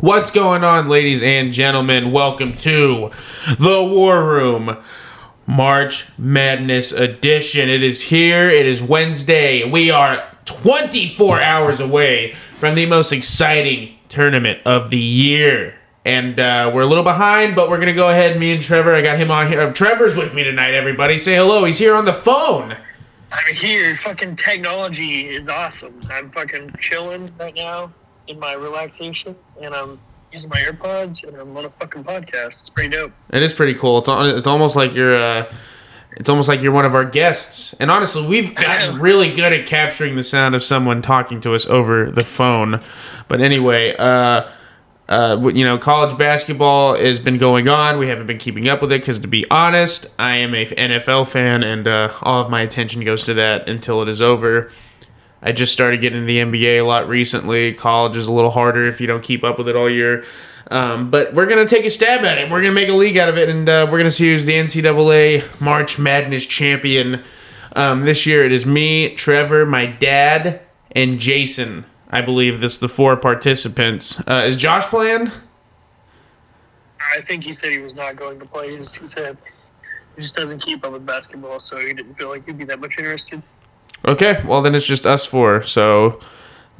What's going on, ladies and gentlemen? Welcome to the War Room March Madness Edition. It is here. It is Wednesday. We are 24 hours away from the most exciting tournament of the year. And uh, we're a little behind, but we're going to go ahead. Me and Trevor, I got him on here. Trevor's with me tonight, everybody. Say hello. He's here on the phone. I'm here. Fucking technology is awesome. I'm fucking chilling right now in my relaxation, and I'm using my AirPods, and I'm on a fucking podcast. It's pretty dope. It is pretty cool. It's, it's almost like you're uh, it's almost like you're one of our guests. And honestly, we've gotten really good at capturing the sound of someone talking to us over the phone. But anyway, uh, uh, you know, college basketball has been going on. We haven't been keeping up with it because, to be honest, I am a NFL fan, and uh, all of my attention goes to that until it is over. I just started getting into the NBA a lot recently. College is a little harder if you don't keep up with it all year. Um, but we're gonna take a stab at it. We're gonna make a league out of it, and uh, we're gonna see who's the NCAA March Madness champion. Um, this year it is me, Trevor, my dad, and Jason. I believe this is the four participants. Uh, is Josh playing? I think he said he was not going to play. He, just, he said he just doesn't keep up with basketball, so he didn't feel like he'd be that much interested. Okay, well then it's just us four, so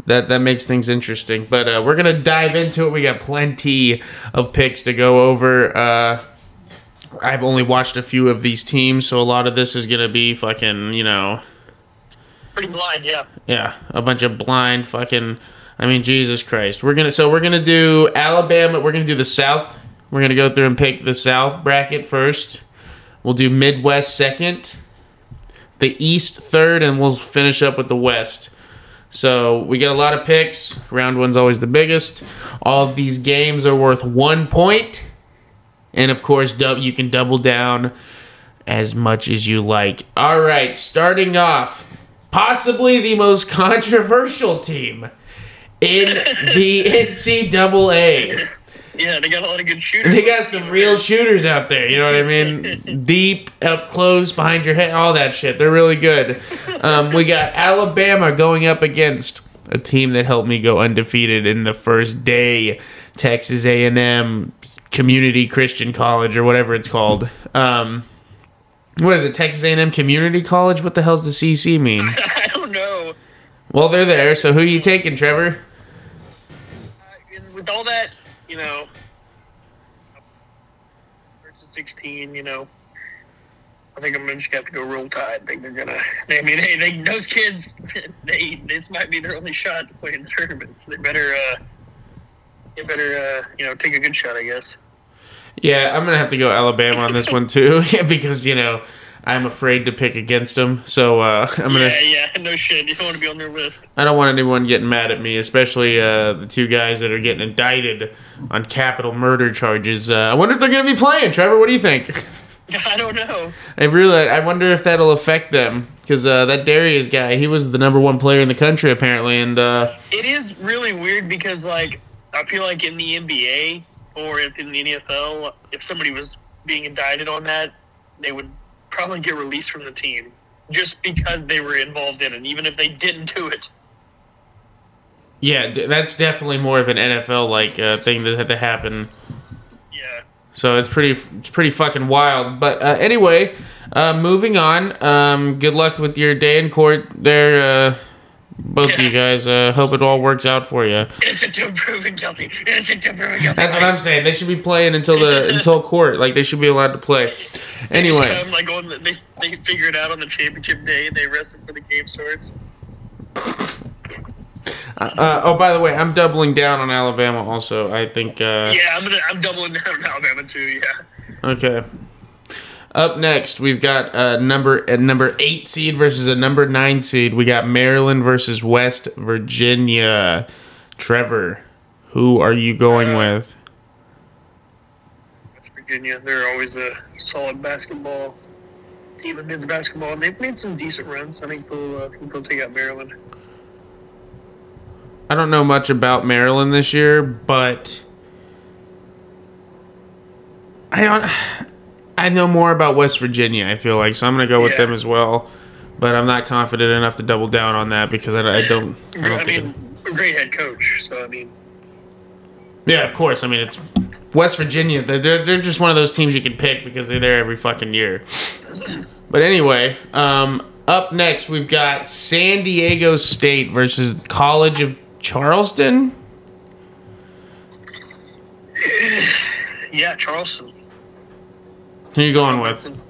that that makes things interesting. But uh, we're gonna dive into it. We got plenty of picks to go over. Uh, I've only watched a few of these teams, so a lot of this is gonna be fucking, you know, Pretty blind, yeah. yeah, a bunch of blind fucking. I mean, Jesus Christ. We're gonna so we're gonna do Alabama. We're gonna do the South. We're gonna go through and pick the South bracket first. We'll do Midwest second, the East third, and we'll finish up with the West. So we get a lot of picks. Round one's always the biggest. All these games are worth one point, and of course, you can double down as much as you like. All right, starting off, possibly the most controversial team in the NCAA. Yeah, they got a lot of good shooters. They got some real shooters out there. You know what I mean? Deep, up close, behind your head, all that shit. They're really good. Um, we got Alabama going up against a team that helped me go undefeated in the first day. Texas A&M Community Christian College or whatever it's called. Um, what is it? Texas A&M Community College? What the hell's the CC mean? I don't know. Well, they're there. So who are you taking, Trevor? Uh, with all that, you know, versus 16, you know, I think I'm just have to go roll tide. I think they're gonna. I mean, hey, they, those kids, they this might be their only shot to play in the tournament. So they better, uh, they better, uh, you know, take a good shot, I guess. Yeah, I'm gonna have to go Alabama on this one too, because you know I'm afraid to pick against them. So uh, I'm gonna. Yeah, yeah, no shit. You don't want to be on their list. I don't want anyone getting mad at me, especially uh, the two guys that are getting indicted on capital murder charges. Uh, I wonder if they're gonna be playing. Trevor, what do you think? I don't know. I really, I wonder if that'll affect them because uh, that Darius guy, he was the number one player in the country apparently, and uh, It is really weird because, like, I feel like in the NBA or if in the NFL, if somebody was being indicted on that, they would probably get released from the team just because they were involved in it, even if they didn't do it. yeah, that's definitely more of an NFL like uh, thing that had to happen. Yeah. So it's pretty, it's pretty fucking wild. But uh, anyway, uh, moving on. Um, good luck with your day in court there, uh, both of you guys. Uh, hope it all works out for you. Innocent until proven guilty. Innocent until proven guilty. That's what I'm saying. They should be playing until the until court. Like they should be allowed to play. Anyway, Um, like on the, they they figure it out on the championship day. They arrest for the game starts. uh, oh by the way, I'm doubling down on Alabama. Also, I think. Uh, Yeah, I'm gonna I'm doubling down on Alabama too. Yeah. Okay. Up next, we've got uh, number a number eight seed versus a number nine seed. We got Maryland versus West Virginia. Trevor, who are you going with? West Virginia, they're always a solid basketball team in men's basketball, and they've made some decent runs. I think they'll, uh, think they'll take out Maryland. I don't know much about Maryland this year, but I don't. I know more about West Virginia. I feel like so I'm gonna go with Yeah. them as well, but I'm not confident enough to double down on that because I, I don't. I don't I think mean, a great head coach. So I mean, Yeah, of course. I mean, it's West Virginia. They're, they're, they're just one of those teams you can pick because they're there every fucking year. But anyway, um, up next we've got San Diego State versus College of Charleston. Yeah, Charleston. Who you going with?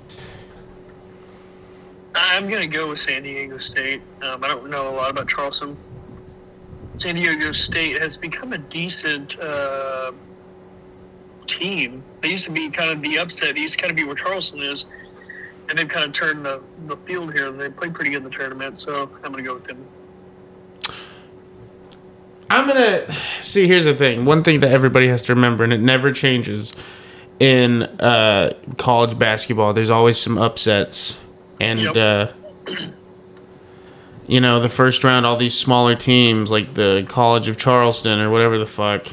I'm gonna go with San Diego State. Um, I don't know a lot about Charleston. San Diego State has become a decent uh, team. They used to be kind of the upset. They used to kind of be where Charleston is, and they've kind of turned the, the field here. They played pretty good in the tournament, so I'm gonna go with them. I'm gonna see. Here's the thing. One thing that everybody has to remember, and it never changes in uh, college basketball. There's always some upsets, and Yep. uh, you know, the first round, all these smaller teams like the College of Charleston or whatever the fuck.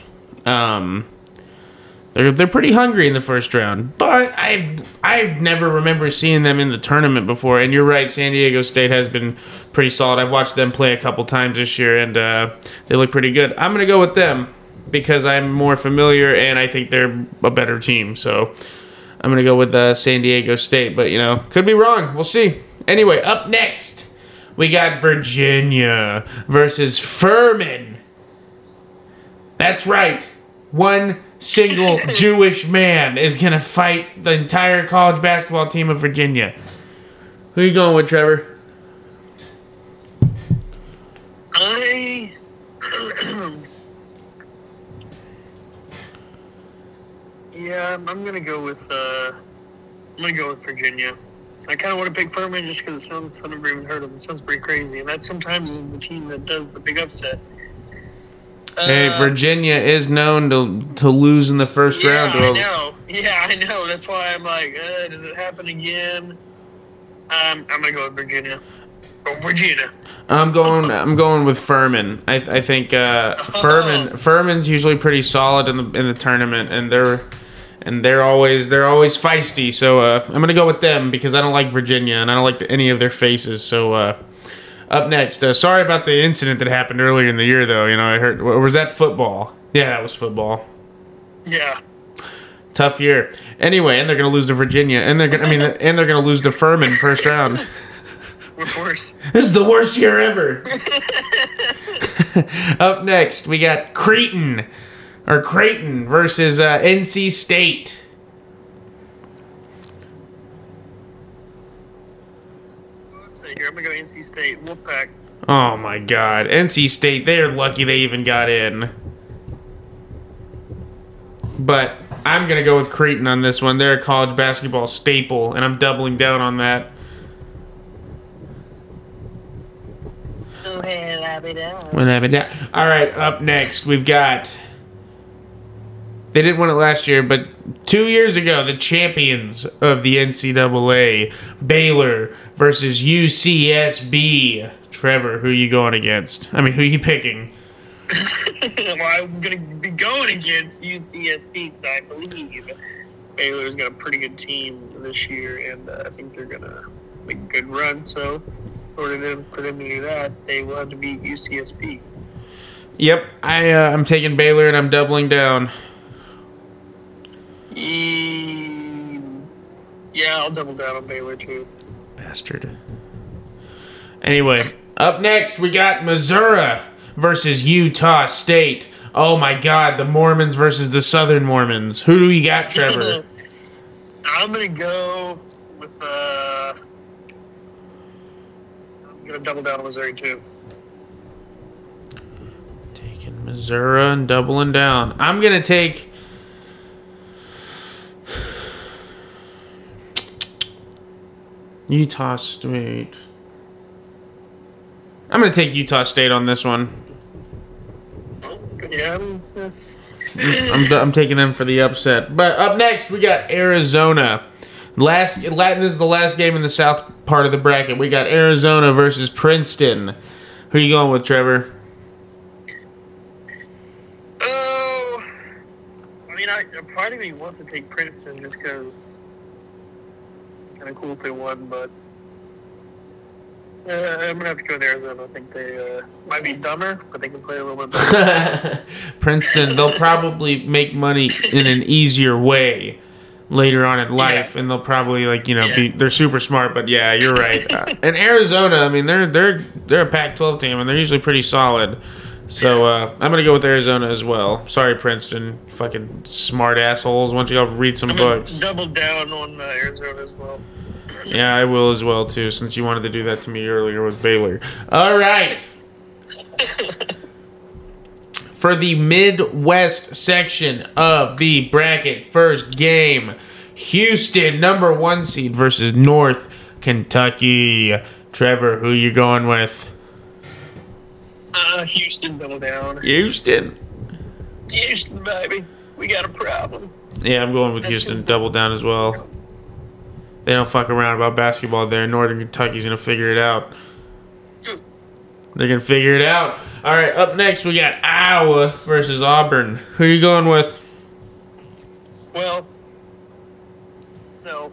Um, they're they're pretty hungry in the first round, but I I never remember seeing them in the tournament before. And you're right, San Diego State has been pretty solid. I've watched them play a couple times this year, and uh, they look pretty good. I'm gonna go with them because I'm more familiar, and I think they're a better team. So I'm gonna go with uh, San Diego State, but you know, could be wrong. We'll see. Anyway, up next we got Virginia versus Furman. That's right. One single Jewish man is gonna fight the entire college basketball team of Virginia. Who you going with, Trevor? I yeah, I'm, gonna go with uh, I'm gonna go with Virginia. I kind of want to pick Furman just because it sounds I've never even heard of them. It sounds pretty crazy, and that sometimes is the team that does the big upset. Hey, Uh, Virginia is known to to lose in the first yeah, round. I know. Yeah, I know. That's why I'm like, uh, does it happen again? Um, I'm gonna go with Virginia. Or Virginia. I'm going. I'm going with Furman. I, I think uh, Furman. Furman's usually pretty solid in the in the tournament, and they're and they're always they're always feisty. So uh, I'm gonna go with them because I don't like Virginia and I don't like the, any of their faces. So uh, up next, uh, sorry about the incident that happened earlier in the year, though. You know, I heard was that football? Yeah, that was football. Yeah. Tough year. Anyway, and they're gonna lose to Virginia, and they're gonna. I mean, and they're gonna lose to Furman first round. What's worse? This is the worst year ever. Up next, we got Creighton or Creighton versus uh, NC State. Here, I'm gonna go NC State. Wolfpack. Oh my God, NC State. They are lucky they even got in. But I'm gonna go with Creighton on this one. They're a college basketball staple, and I'm doubling down on that. Whatever. Yeah. All right. Up next, we've got. They didn't win it last year, but two years ago, the champions of the NCAA, Baylor versus UCSB. Trevor, who are you going against? I mean, who are you picking? well, I'm gonna be going against UCSB, so I believe Baylor's got a pretty good team this year, and uh, I think they're gonna make a good run. So, in order them, for them to do that, they will have to beat UCSB. Yep, I uh, I'm taking Baylor and I'm doubling down. Yeah, I'll double down on Baylor too. Bastard. Anyway, up next we got Missouri versus Utah State. Oh my God, the Mormons versus the Southern Mormons. Who do we got, Trevor? I'm gonna go with. Uh, I'm gonna double down on Missouri too. Taking Missouri and doubling down. I'm gonna take. Utah State. I'm gonna take Utah State on this one. Yeah, I'm, I'm, taking them for the upset. But up next, we got Arizona. Last Latin is the last game in the south part of the bracket. We got Arizona versus Princeton. Who are you going with, Trevor? Oh, I mean, I, I probably want to take Princeton just because kind of cool if they won, but Uh, I'm gonna have to go with Arizona. I think they uh, might be dumber, but they can play a little bit better. Princeton, they'll probably make money in an easier way later on in life, Yeah. and they'll probably like you know be they're super smart. But yeah, you're right. Uh, and Arizona, I mean they're they're they're a Pac-12 team, and they're usually pretty solid. So uh, I'm gonna go with Arizona as well. Sorry, Princeton, fucking smart assholes. Why don't you go read some I'm books? double down on uh, Arizona as well. Yeah, I will as well too, since you wanted to do that to me earlier with Baylor. All right. For the Midwest section of the bracket, first game, Houston number one seed versus North Kentucky. Trevor, who you going with? Uh, Houston double down. Houston. Houston, baby, we got a problem. Yeah, I'm going with Houston. Double down as well. They don't fuck around about basketball there. Northern Kentucky's gonna figure it out. They're gonna figure it out. All right, up next we got Iowa versus Auburn. Who are you going with? Well, no.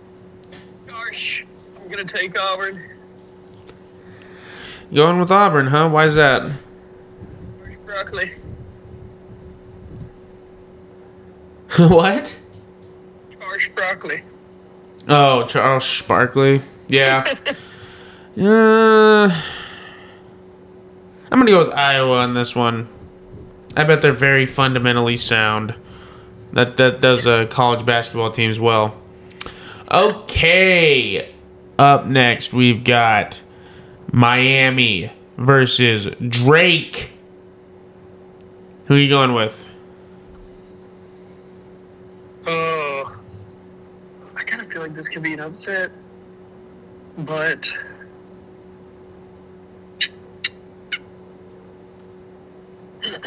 Gosh, I'm gonna take Auburn. Going with Auburn, huh? Why's that? Where's Broccoli? what? Harsh broccoli. Oh, Charles Barkley. Yeah. uh, I'm gonna go with Iowa on this one. I bet they're very fundamentally sound. That that does a college basketball team as well. Okay, up next we've got Miami versus Drake. Who are you going with? Oh, I kind of feel like this could be an upset, but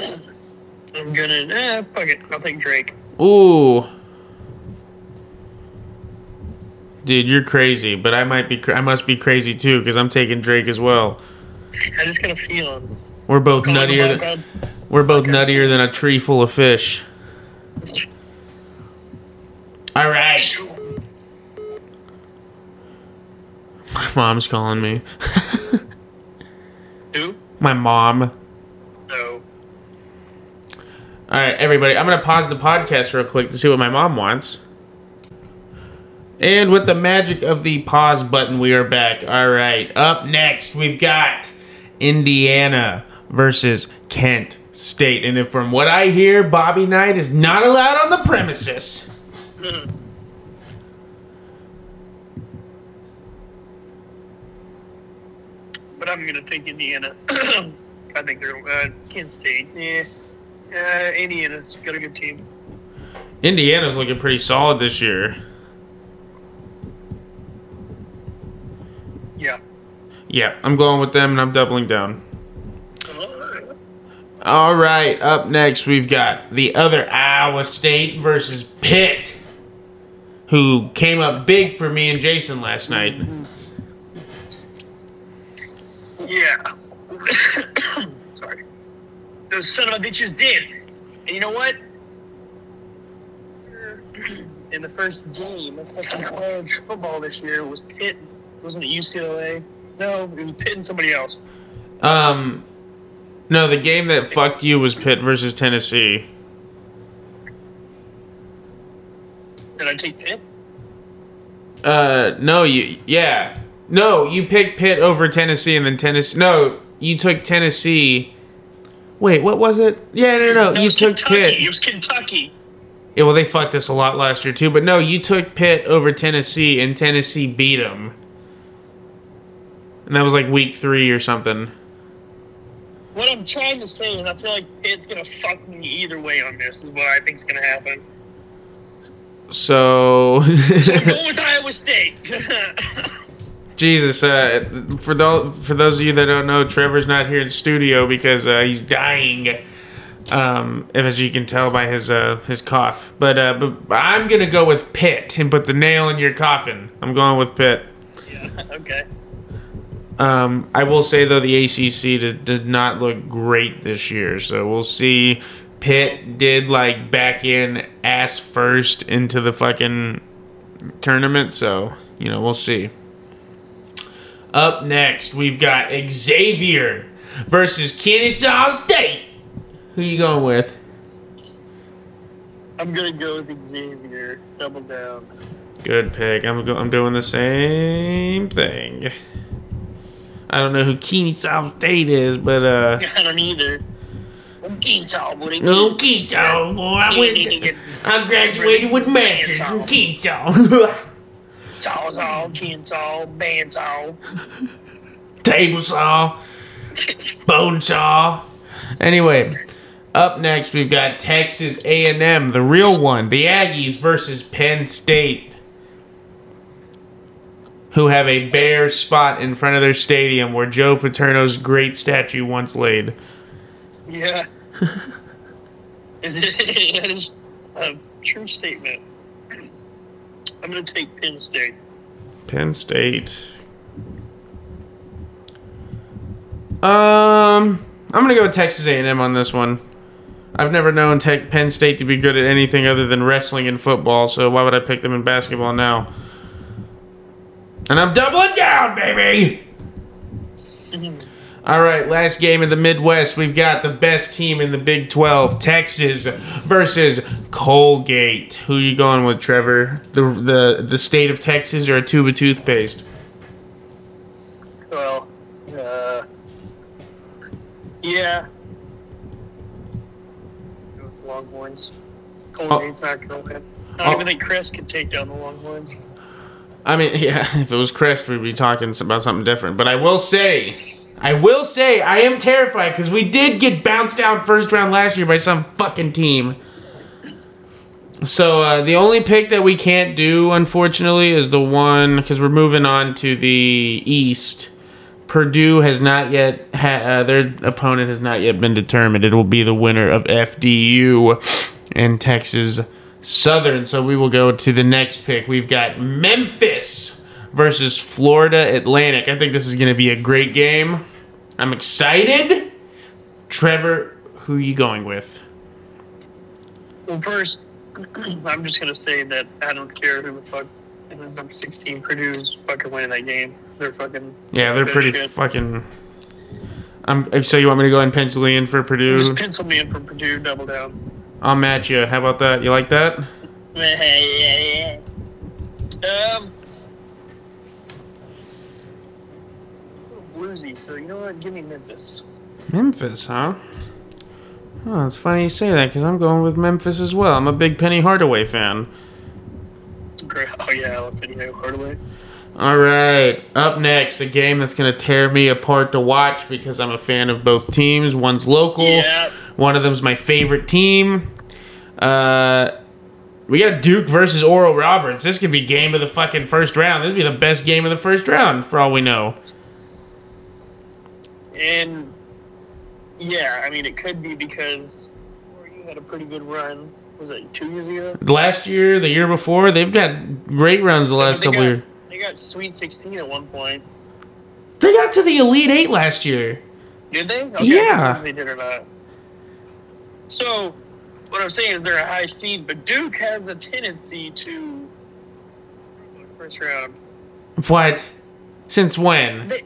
I'm gonna. Eh, fuck it. I'll take Drake. Ooh. Dude, you're crazy, but I might be I must be crazy too, because I'm taking Drake as well. I just got a feeling. We're both nuttier. Than, we're both nuttier than a tree full of fish. All right. My mom's calling me. Who? My mom. No. All right, everybody. I'm gonna pause the podcast real quick to see what my mom wants. And with the magic of the pause button, we are back. All right. Up next, we've got Indiana versus Kent State. And if from what I hear, Bobby Knight is not allowed on the premises. Hmm. But I'm gonna take Indiana. I think they're uh, Kent State. Yeah. Uh, Indiana's got a good team. Indiana's looking pretty solid this year. Yeah. Yeah, I'm going with them and I'm doubling down. All right, up next we've got the other Iowa State versus Pitt, who came up big for me and Jason last night. Yeah. Sorry. Those son of a bitches did. And you know what? In the first game of fucking college football this year was Pitt. Wasn't it UCLA? No, it was Pitt and somebody else. Um, no, the game that fucked you was Pitt versus Tennessee. Did I take Pitt? Uh, no, you yeah, no, you picked Pitt over Tennessee, and then Tennessee. No, you took Tennessee. Wait, what was it? Yeah, no, no, No, you took Kentucky. Pitt. It was Kentucky. Yeah, well, they fucked us a lot last year too. But no, you took Pitt over Tennessee, and Tennessee beat them. And that was like week three or something. What I'm trying to say is I feel like Pitt's gonna fuck me either way on this. Is what I think's gonna happen. So, I'm going with Iowa State. Jesus, uh, for those for those of you that don't know, Trevor's not here in studio because uh, he's dying. Um, as you can tell by his uh, his cough, but uh, but I'm gonna go with Pitt and put the nail in your coffin. I'm going with Pitt. yeah. Okay. Um, I will say though the ACC did, did not look great this year, so we'll see. Pitt did like back in ass first into the fucking tournament, so you know we'll see. Up next, we've got Xavier versus Kennesaw State. Who you going with? I'm gonna go with Xavier. Double down. Good pick. I'm go- I'm doing the same thing. I don't know who Kennesaw State is, but uh. I don't either. I'm Kennesaw, buddy. No Kennesaw, boy. I went. I graduated with masters from Kennesaw. Sawzall, Kennesaw, Bandsaw. Table saw, bone saw. Anyway, up next we've got Texas A&M, the real one, the Aggies versus Penn State, who have a bare spot in front of their stadium where Joe Paterno's great statue once laid. Yeah. that is a true statement. I'm gonna take Penn State. Penn State. Um, I'm gonna go with Texas A&M on this one. I've never known Tech Penn State to be good at anything other than wrestling and football, so why would I pick them in basketball now? And I'm doubling down, baby. All right, last game in the Midwest. We've got the best team in the Big 12, Texas versus Colgate. Who you going with, Trevor? The the the state of Texas or a tube of toothpaste? Well, uh, yeah. Go with the Longhorns. Colgate's not gonna win. I don't Oh. even think Chris could take down the Longhorns. I mean, yeah, if it was Chris, we'd be talking about something different. But I will say, I will say, I am terrified because we did get bounced out first round last year by some fucking team. So uh, the only pick that we can't do, unfortunately, is the one because we're moving on to the East. Purdue has not yet ha- uh, their opponent has not yet been determined. It will be the winner of FDU and Texas Southern. So we will go to the next pick. We've got Memphis versus Florida Atlantic. I think this is going to be a great game. I'm excited. Trevor, who are you going with? Well, first, I'm just gonna say that I don't care who the fuck is number 16. Purdue's fucking winning that game. They're fucking. Yeah, they're pretty shit. fucking. Um, so you want me to go ahead and pencil in for Purdue? Just pencil me in for Purdue, double down. I'll match you. How about that? You like that? um. Bluesy, so you know what? Give me Memphis. Memphis, huh? Oh, it's funny you say that because I'm going with Memphis as well. I'm a big Penny Hardaway fan. Great. Oh yeah, I love Penny Hardaway. All right, up next, a game that's going to tear me apart to watch because I'm a fan of both teams. One's local, Yeah. one of them's my favorite team. Uh, we got Duke versus Oral Roberts. This could be game of the fucking first round. This would be the best game of the first round, for all we know. And yeah, I mean it could be because you had a pretty good run. Was it two years ago? Last year, the year before, they've got great runs the last couple got- years. They got Sweet 16 at one point. They got to the Elite Eight last year. Did they? Okay, Yeah. I don't know if They did or not. So, what I'm saying is they're a high seed, but Duke has a tendency to first round. What? Since when? They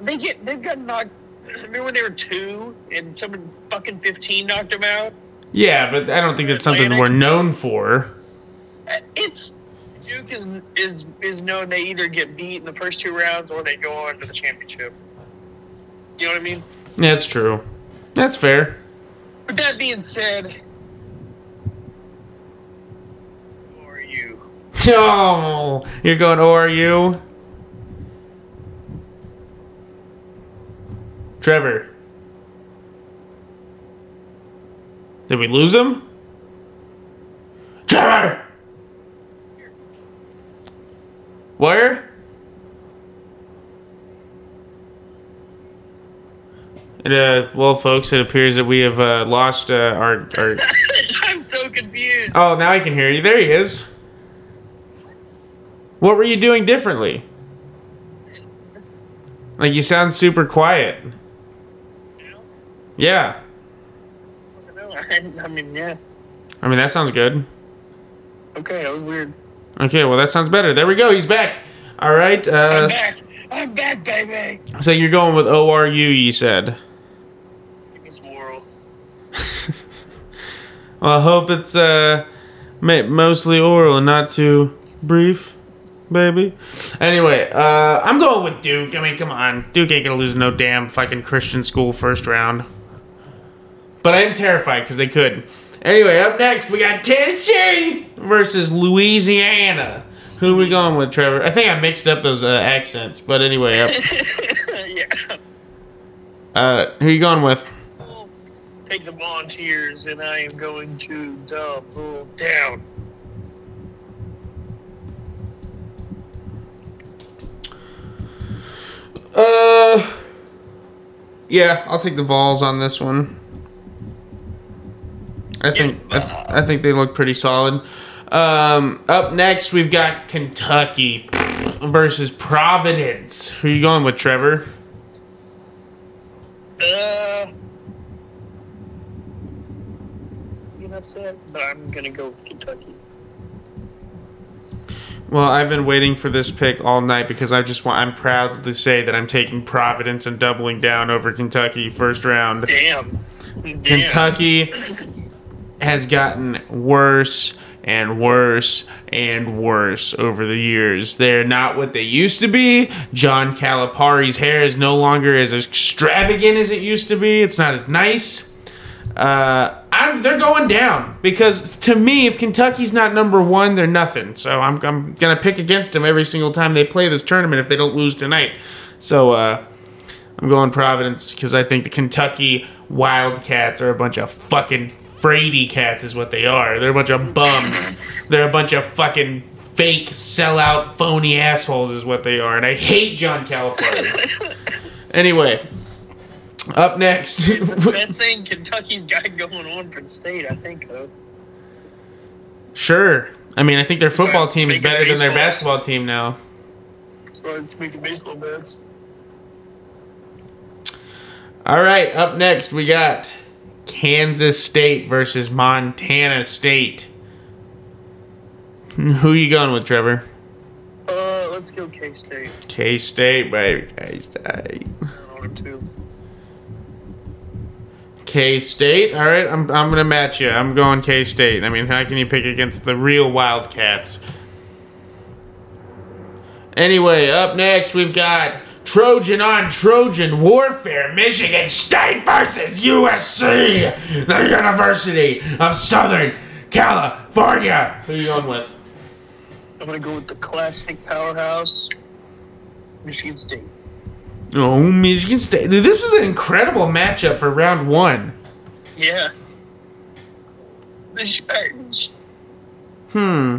they get they've got knocked. Remember when they were two and someone fucking 15 knocked them out? Yeah, but I don't think that's something Atlantic? we're known for. It's Duke is is is known they either get beat in the first two rounds or they go on to the championship. You know what I mean? That's true. That's fair. With that being said, who are you? Oh, you're going ORU? Trevor. Did we lose him? Trevor! Where? It, uh, well, folks, it appears that we have uh, lost uh, our, our. I'm so confused. Oh, now I can hear you. There he is. What were you doing differently? Like you sound super quiet. Yeah. I mean, yeah. I mean that sounds good. Okay, that was weird. Okay, well that sounds better. There we go. He's back. All right. I'm Uh, back. I'm back, baby. So you're going with ORU, you said. Give me some oral. Well, I hope it's uh mostly oral and not too brief, baby. Anyway, uh, I'm going with Duke. I mean, come on, Duke ain't gonna lose no damn fucking Christian school first round. But I am terrified because they could. Anyway, up next we got Tennessee versus Louisiana. Who are we going with, Trevor? I think I mixed up those uh, accents, but anyway, up, yeah. uh, who you going with? I'll take the volunteers, and I am going to double down. Uh, yeah, I'll take the Vols on this one. I think I, I think they look pretty solid. Um, up next, we've got Kentucky versus Providence. Who are you going with, Trevor? Uh, you know upset, but I'm gonna go with Kentucky. Well, I've been waiting for this pick all night because I just want. I'm proud to say that I'm taking Providence and doubling down over Kentucky first round. Damn. Damn. Kentucky has gotten worse and worse and worse over the years. They're not what they used to be. John Calipari's hair is no longer as extravagant as it used to be. It's not as nice. Uh, I'm, they're going down because to me, if Kentucky's not number one, they're nothing. So I'm, I'm gonna pick against them every single time they play this tournament if they don't lose tonight. So uh, I'm going Providence because I think the Kentucky Wildcats are a bunch of fucking fraidy cats, is what they are. They're a bunch of bums. They're a bunch of fucking fake, sellout, phony assholes, is what they are. And I hate John Calipari. anyway, up next. Best thing Kentucky's got going on for the state, I think, though. sure. I mean, I think their football team is better than their basketball team now. Making baseball bets. All right, up next we got Kansas State versus Montana State. Who you going with, Trevor? Uh, let's go K State. K State, baby. K State. On it too. K State. All right, I'm, I'm gonna match you. I'm going K State. I mean, how can you pick against the real Wildcats? Anyway, up next we've got Trojan on Trojan warfare. Michigan State versus USC, the University of Southern California. Who are you going with? I'm gonna go with the classic powerhouse, Michigan State. Oh, Michigan State. This is an incredible matchup for round one. Yeah. The Spartans. Hmm.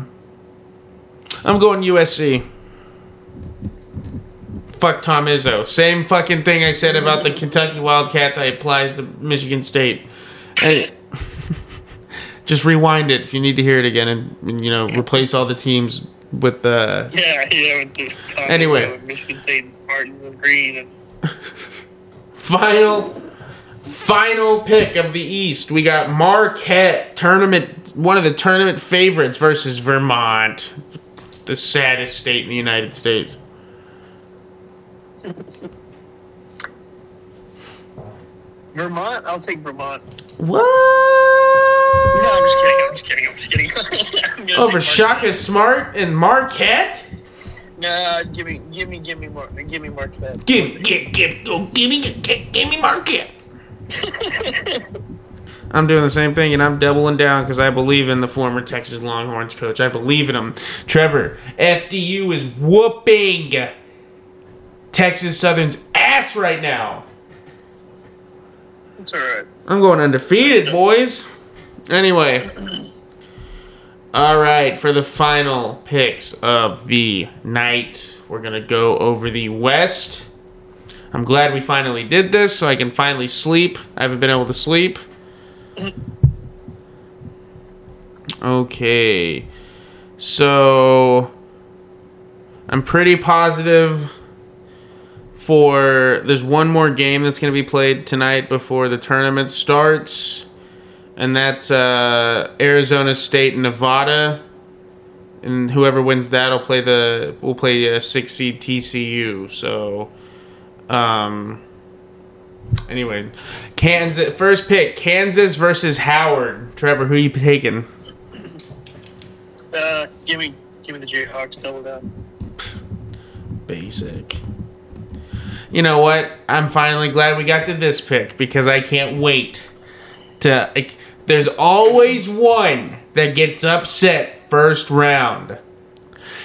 I'm going USC. Fuck Tom Izzo. Same fucking thing I said about the Kentucky Wildcats. I applies to Michigan State. And just rewind it if you need to hear it again, and, and, you know replace all the teams with the. Yeah, yeah. With the Anyway. uh, Michigan State, and Green, and Final, final pick of the East. We got Marquette tournament, one of the tournament favorites versus Vermont, the saddest state in the United States. Vermont. I'll take Vermont. What? No, I'm just kidding. I'm just kidding. I'm just kidding. I'm gonna Over take oh, Shaka Smart and Marquette? Nah, give me, give me, give me more, give me Marquette. Give, give, give, go, give me, give, give me Marquette. I'm doing the same thing, and I'm doubling down because I believe in the former Texas Longhorns coach. I believe in him. Trevor, FDU is whooping Texas Southern's ass right now. It's alright. I'm going undefeated, boys. Anyway. All right, for the final picks of the night, we're going to go over the West. I'm glad we finally did this so I can finally sleep. I haven't been able to sleep. Okay. So I'm pretty positive for there's one more game that's going to be played tonight before the tournament starts and that's uh, Arizona State and Nevada and whoever wins that will play the will play a six seed TCU. So, um, anyway, Kansas first pick Kansas versus Howard. Trevor, who are you taking? Uh, give me, give me the Jayhawks. Double down. Basic. You know what? I'm finally glad we got to this pick because I can't wait to. Like, there's always one that gets upset first round.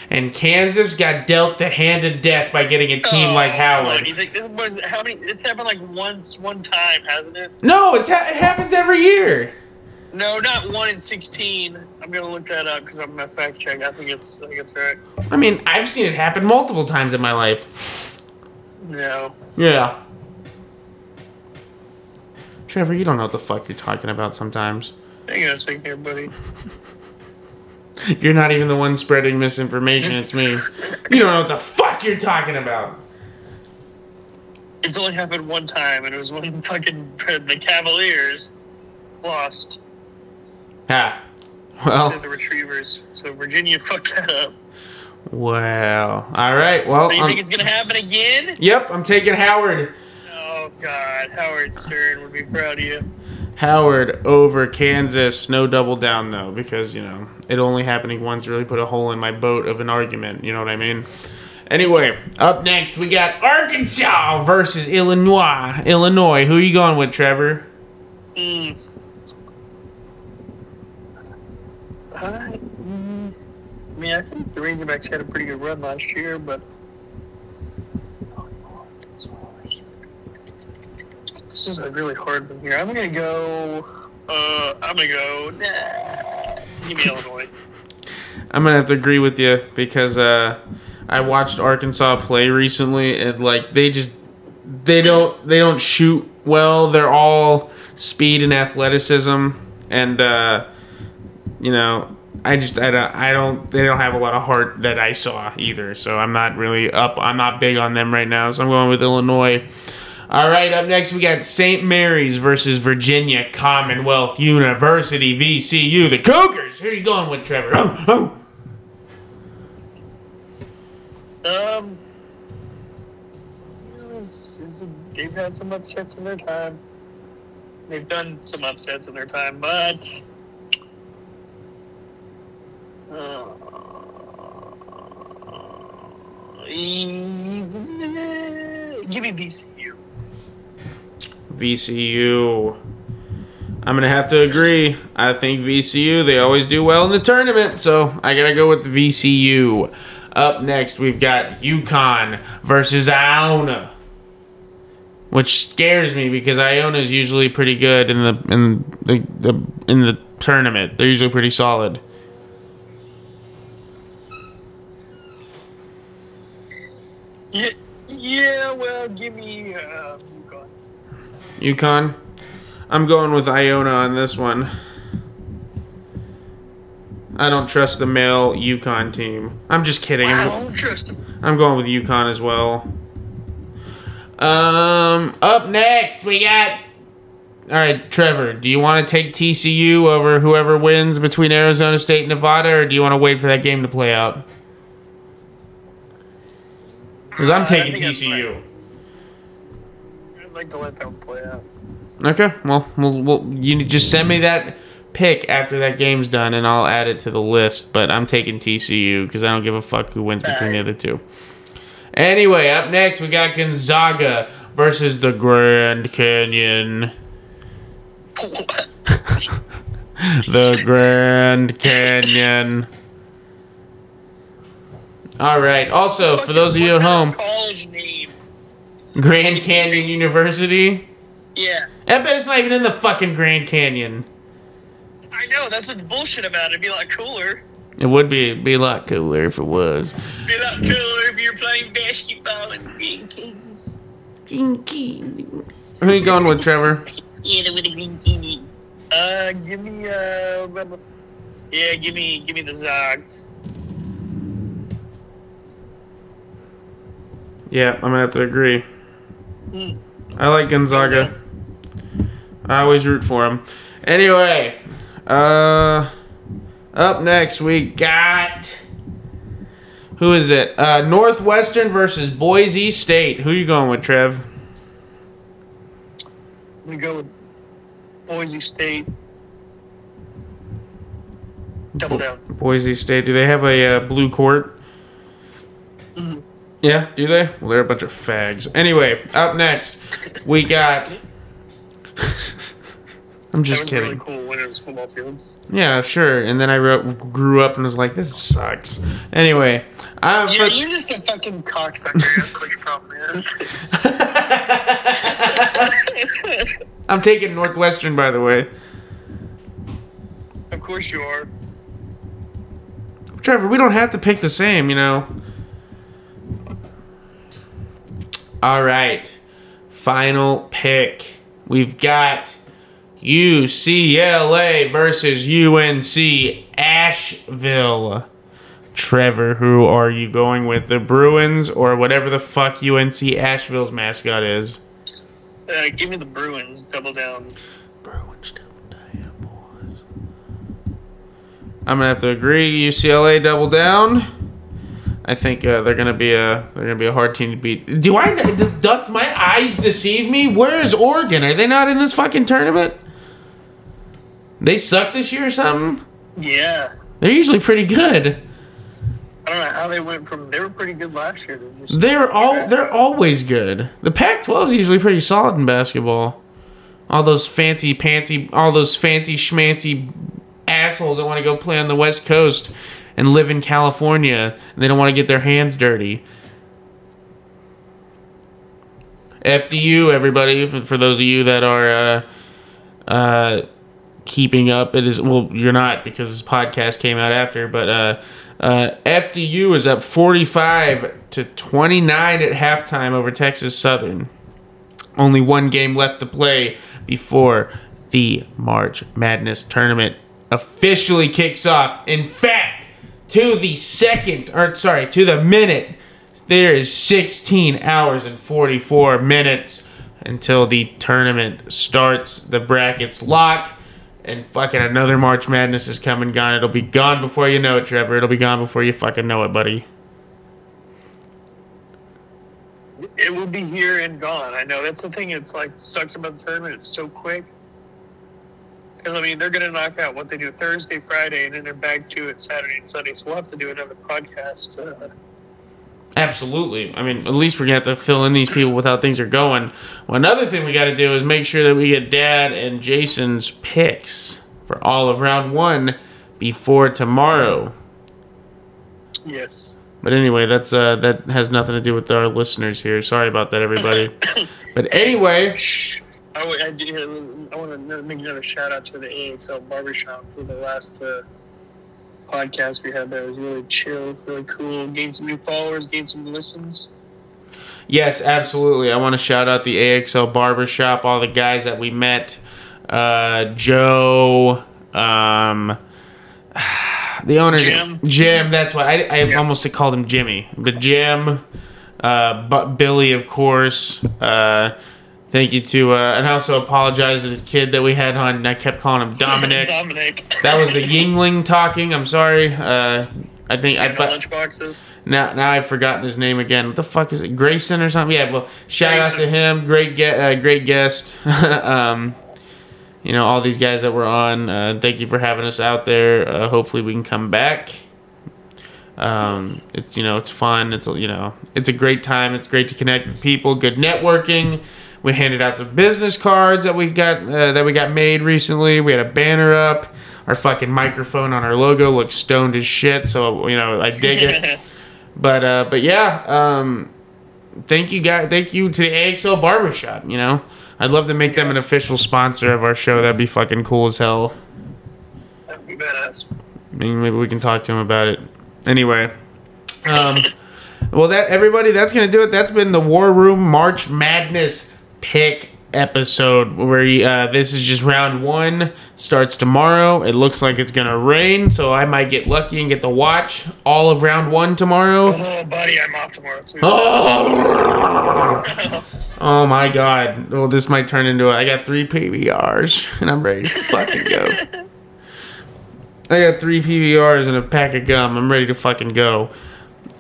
And Kansas got dealt the hand of death by getting a team like Oh, Howard. You think this was how many? It's happened like once, one time, hasn't it? No, it's ha- it happens every year. No, not one in sixteen. I'm gonna look that up because I'm gonna fact check. I think it's, I think it's right. I mean, I've seen it happen multiple times in my life. No. Yeah. Trevor, you don't know what the fuck you're talking about sometimes. Hang on a second here, buddy. You're not even the one spreading misinformation, it's me. You don't know what the fuck you're talking about. It's only happened one time, and it was when fucking the Cavaliers lost Ha. to Well, the Retrievers. So Virginia fucked that up. Well. All right. Well, So you um, think it's gonna happen again? yep, I'm taking Howard. Oh God, Howard Stern would be proud of you. Howard over Kansas. No double down though, because you know it only happening once really put a hole in my boat of an argument. You know what I mean? Anyway, up next we got Arkansas versus Illinois. Illinois. Who are you going with, Trevor? Mm. Mm, I mean, I think the Razorbacks had a pretty good run last year, but this is a really hard one here. I'm gonna go. Uh, I'm gonna go. Nah, give me Illinois. I'm gonna have to agree with you because uh, I watched Arkansas play recently, and like they just they don't they don't shoot well. They're all speed and athleticism, and uh, you know I just I don't I don't they don't have a lot of heart that I saw either. So I'm not really up. I'm not big on them right now. So I'm going with Illinois. All right, up next we got St. Mary's versus Virginia Commonwealth University VCU. The Cougars. Who are you going with, Trevor? Oh, oh. Um, they've had some upsets in their time. They've done some upsets in their time, but Uh, give me VCU. VCU. I'm gonna have to agree. I think VCU. They always do well in the tournament, so I gotta go with VCU. Up next, we've got UConn versus Iona, which scares me because Iona is usually pretty good in the in the, the in the tournament. They're usually pretty solid. Yeah, yeah. Well, give me uh, UConn. UConn. I'm going with Iona on this one. I don't trust the male UConn team. I'm just kidding. I I'm, don't trust them. I'm going with UConn as well. Um, up next we got. All right, Trevor. Do you want to take TCU over whoever wins between Arizona State and Nevada, or do you want to wait for that game to play out? Because I'm Uh, taking think that's TCU. I'd like to let them play out. Okay, well, we'll, we'll you just send me that pick after that game's done, and I'll add it to the list. But I'm taking TCU because I don't give a fuck who wins between the other two. Anyway, up next we got Gonzaga versus the Grand Canyon. The Grand Canyon. All right. Also, for those of you at home, college name. Grand Canyon University. Yeah, I bet it's not even in the fucking Grand Canyon. I know. That's what's bullshit about it. It'd be a lot cooler. It would be be a lot cooler if it was. Be a lot cooler if you're playing basketball and Green King. Who you going with, Trevor? Yeah, the with the Green King. Uh, give me uh, yeah, give me give me the Zags. Yeah, I'm gonna have to agree. Hmm. I like Gonzaga. I always root for him. Anyway, uh, up next we got Who is it? Uh, Northwestern versus Boise State. Who you going with, Trev? We go with Boise State. Double down. Boise State. Do they have a uh, blue court? Yeah, do they? Well, they're a bunch of fags. Anyway, up next, we got. I'm just kidding. really cool winners football field. Yeah, sure. And then I wrote, grew up and was like, this sucks. Anyway, I'm Yeah, you're just a fucking cocksucker. That's what your problem is. I'm taking Northwestern, by the way. of course you are. Trevor, we don't have to pick the same, you know. All right. Final pick. We've got UCLA versus UNC Asheville. Trevor, who are you going with? The Bruins or whatever the fuck UNC Asheville's mascot is? Uh, give me the Bruins. Double down. Bruins double down, boys. I'm gonna have to agree. UCLA double down. I think uh, they're gonna be a they're gonna be a hard team to beat. Do I doth my eyes deceive me? Where is Oregon? Are they not in this fucking tournament? They suck this year or something. Yeah. They're usually pretty good. I don't know how they went from. They were pretty good last year. just- They're all they're always good. The Pac-12 is usually pretty solid in basketball. All those fancy panty, all those fancy schmancy assholes that want to go play on the West Coast and live in California and they don't want to get their hands dirty. FDU, everybody, for, for those of you that are uh, uh, keeping up, it is well, you're not because this podcast came out after, but uh, uh, FDU is up 45 to 29 at halftime over Texas Southern. Only one game left to play before the March Madness tournament officially kicks off. In fact, to the second, or sorry, to the minute, there is 16 hours and 44 minutes until the tournament starts. The brackets lock, and fucking another March Madness is coming gone. It'll be gone before you know it, Trevor. It'll be gone before you fucking know it, buddy. It will be here and gone. I know that's the thing. It's like sucks about the tournament. It's so quick. Because I mean, they're gonna knock out what they do Thursday, Friday, and then they're back to it Saturday and Sunday. So we'll have to do another podcast. Uh, Absolutely. I mean, at least we're gonna have to fill in these people with how things are going. Well, another thing we got to do is make sure that we get Dad and Jason's picks for all of round one before tomorrow. yes. But anyway, that's uh, that has nothing to do with our listeners here. Sorry about that, everybody. but anyway. I, w- I, do- I want to make another shout out to the AXL Barbershop for the last uh, podcast we had. That was really chill, really cool. Gained some new followers, gained some listens. Yes, absolutely. I want to shout out the AXL Barbershop, all the guys that we met. Uh, Joe, um, the owner's Jim. Jim. That's why I, I Yeah. almost called him Jimmy, but Jim, uh, but Billy, of course. Uh, thank you to, uh, and I also apologize to the kid that we had on. and I kept calling him Dominic. Dominic. that was the Yuengling talking. I'm sorry. Uh, I think I, but lunchboxes. now, now I've forgotten his name again. What the fuck is it? Grayson or something? Yeah. Well, shout out to him. Great, ge- uh, great guest. um, you know, all these guys that were on. Uh, thank you for having us out there. Uh, hopefully, we can come back. Um, it's you know, it's fun. It's you know, it's a great time. It's great to connect with people. Good networking. We handed out some business cards that we got uh, that we got made recently. We had a banner up. Our fucking microphone on our logo looks stoned as shit. So you know, I dig it. But uh, but yeah, um, thank you guys. Thank you to the AXL Barbershop. You know, I'd love to make them an official sponsor of our show. That'd be fucking cool as hell. That'd be badass. I mean, maybe we can talk to him about it. Anyway, um, well, that everybody, that's gonna do it. That's been the War Room March Madness pick episode where uh, this is just round one starts tomorrow it looks like it's gonna rain so i might get lucky and get to watch all of round one tomorrow Oh, buddy, I'm off tomorrow too. Oh! oh my god. Well, this might turn into a, I got three PBRs and I'm ready to fucking go. I got three PBRs and a pack of gum. I'm ready to fucking go.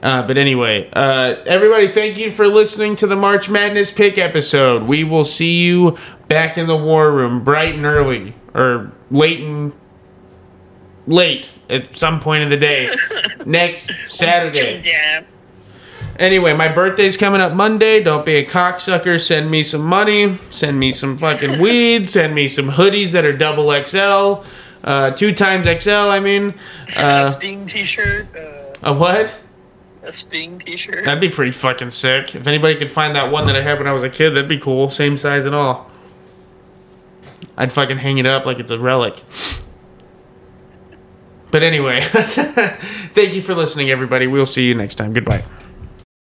Uh, but anyway, uh, everybody, thank you for listening to the March Madness pick episode. We will see you back in the war room bright and early, or late and late at some point in the day next Saturday. Yeah. Anyway, my birthday's coming up Monday. Don't be a cocksucker. Send me some money. Send me some fucking weed. Send me some hoodies that are double XL. Uh, two times XL, I mean. a Uh, Sting T-shirt. Uh, a what? A Sting T-shirt. That'd be pretty fucking sick. If anybody could find that one that I had when I was a kid, that'd be cool. Same size and all. I'd fucking hang it up like it's a relic. But anyway, thank you for listening, everybody. We'll see you next time. Goodbye.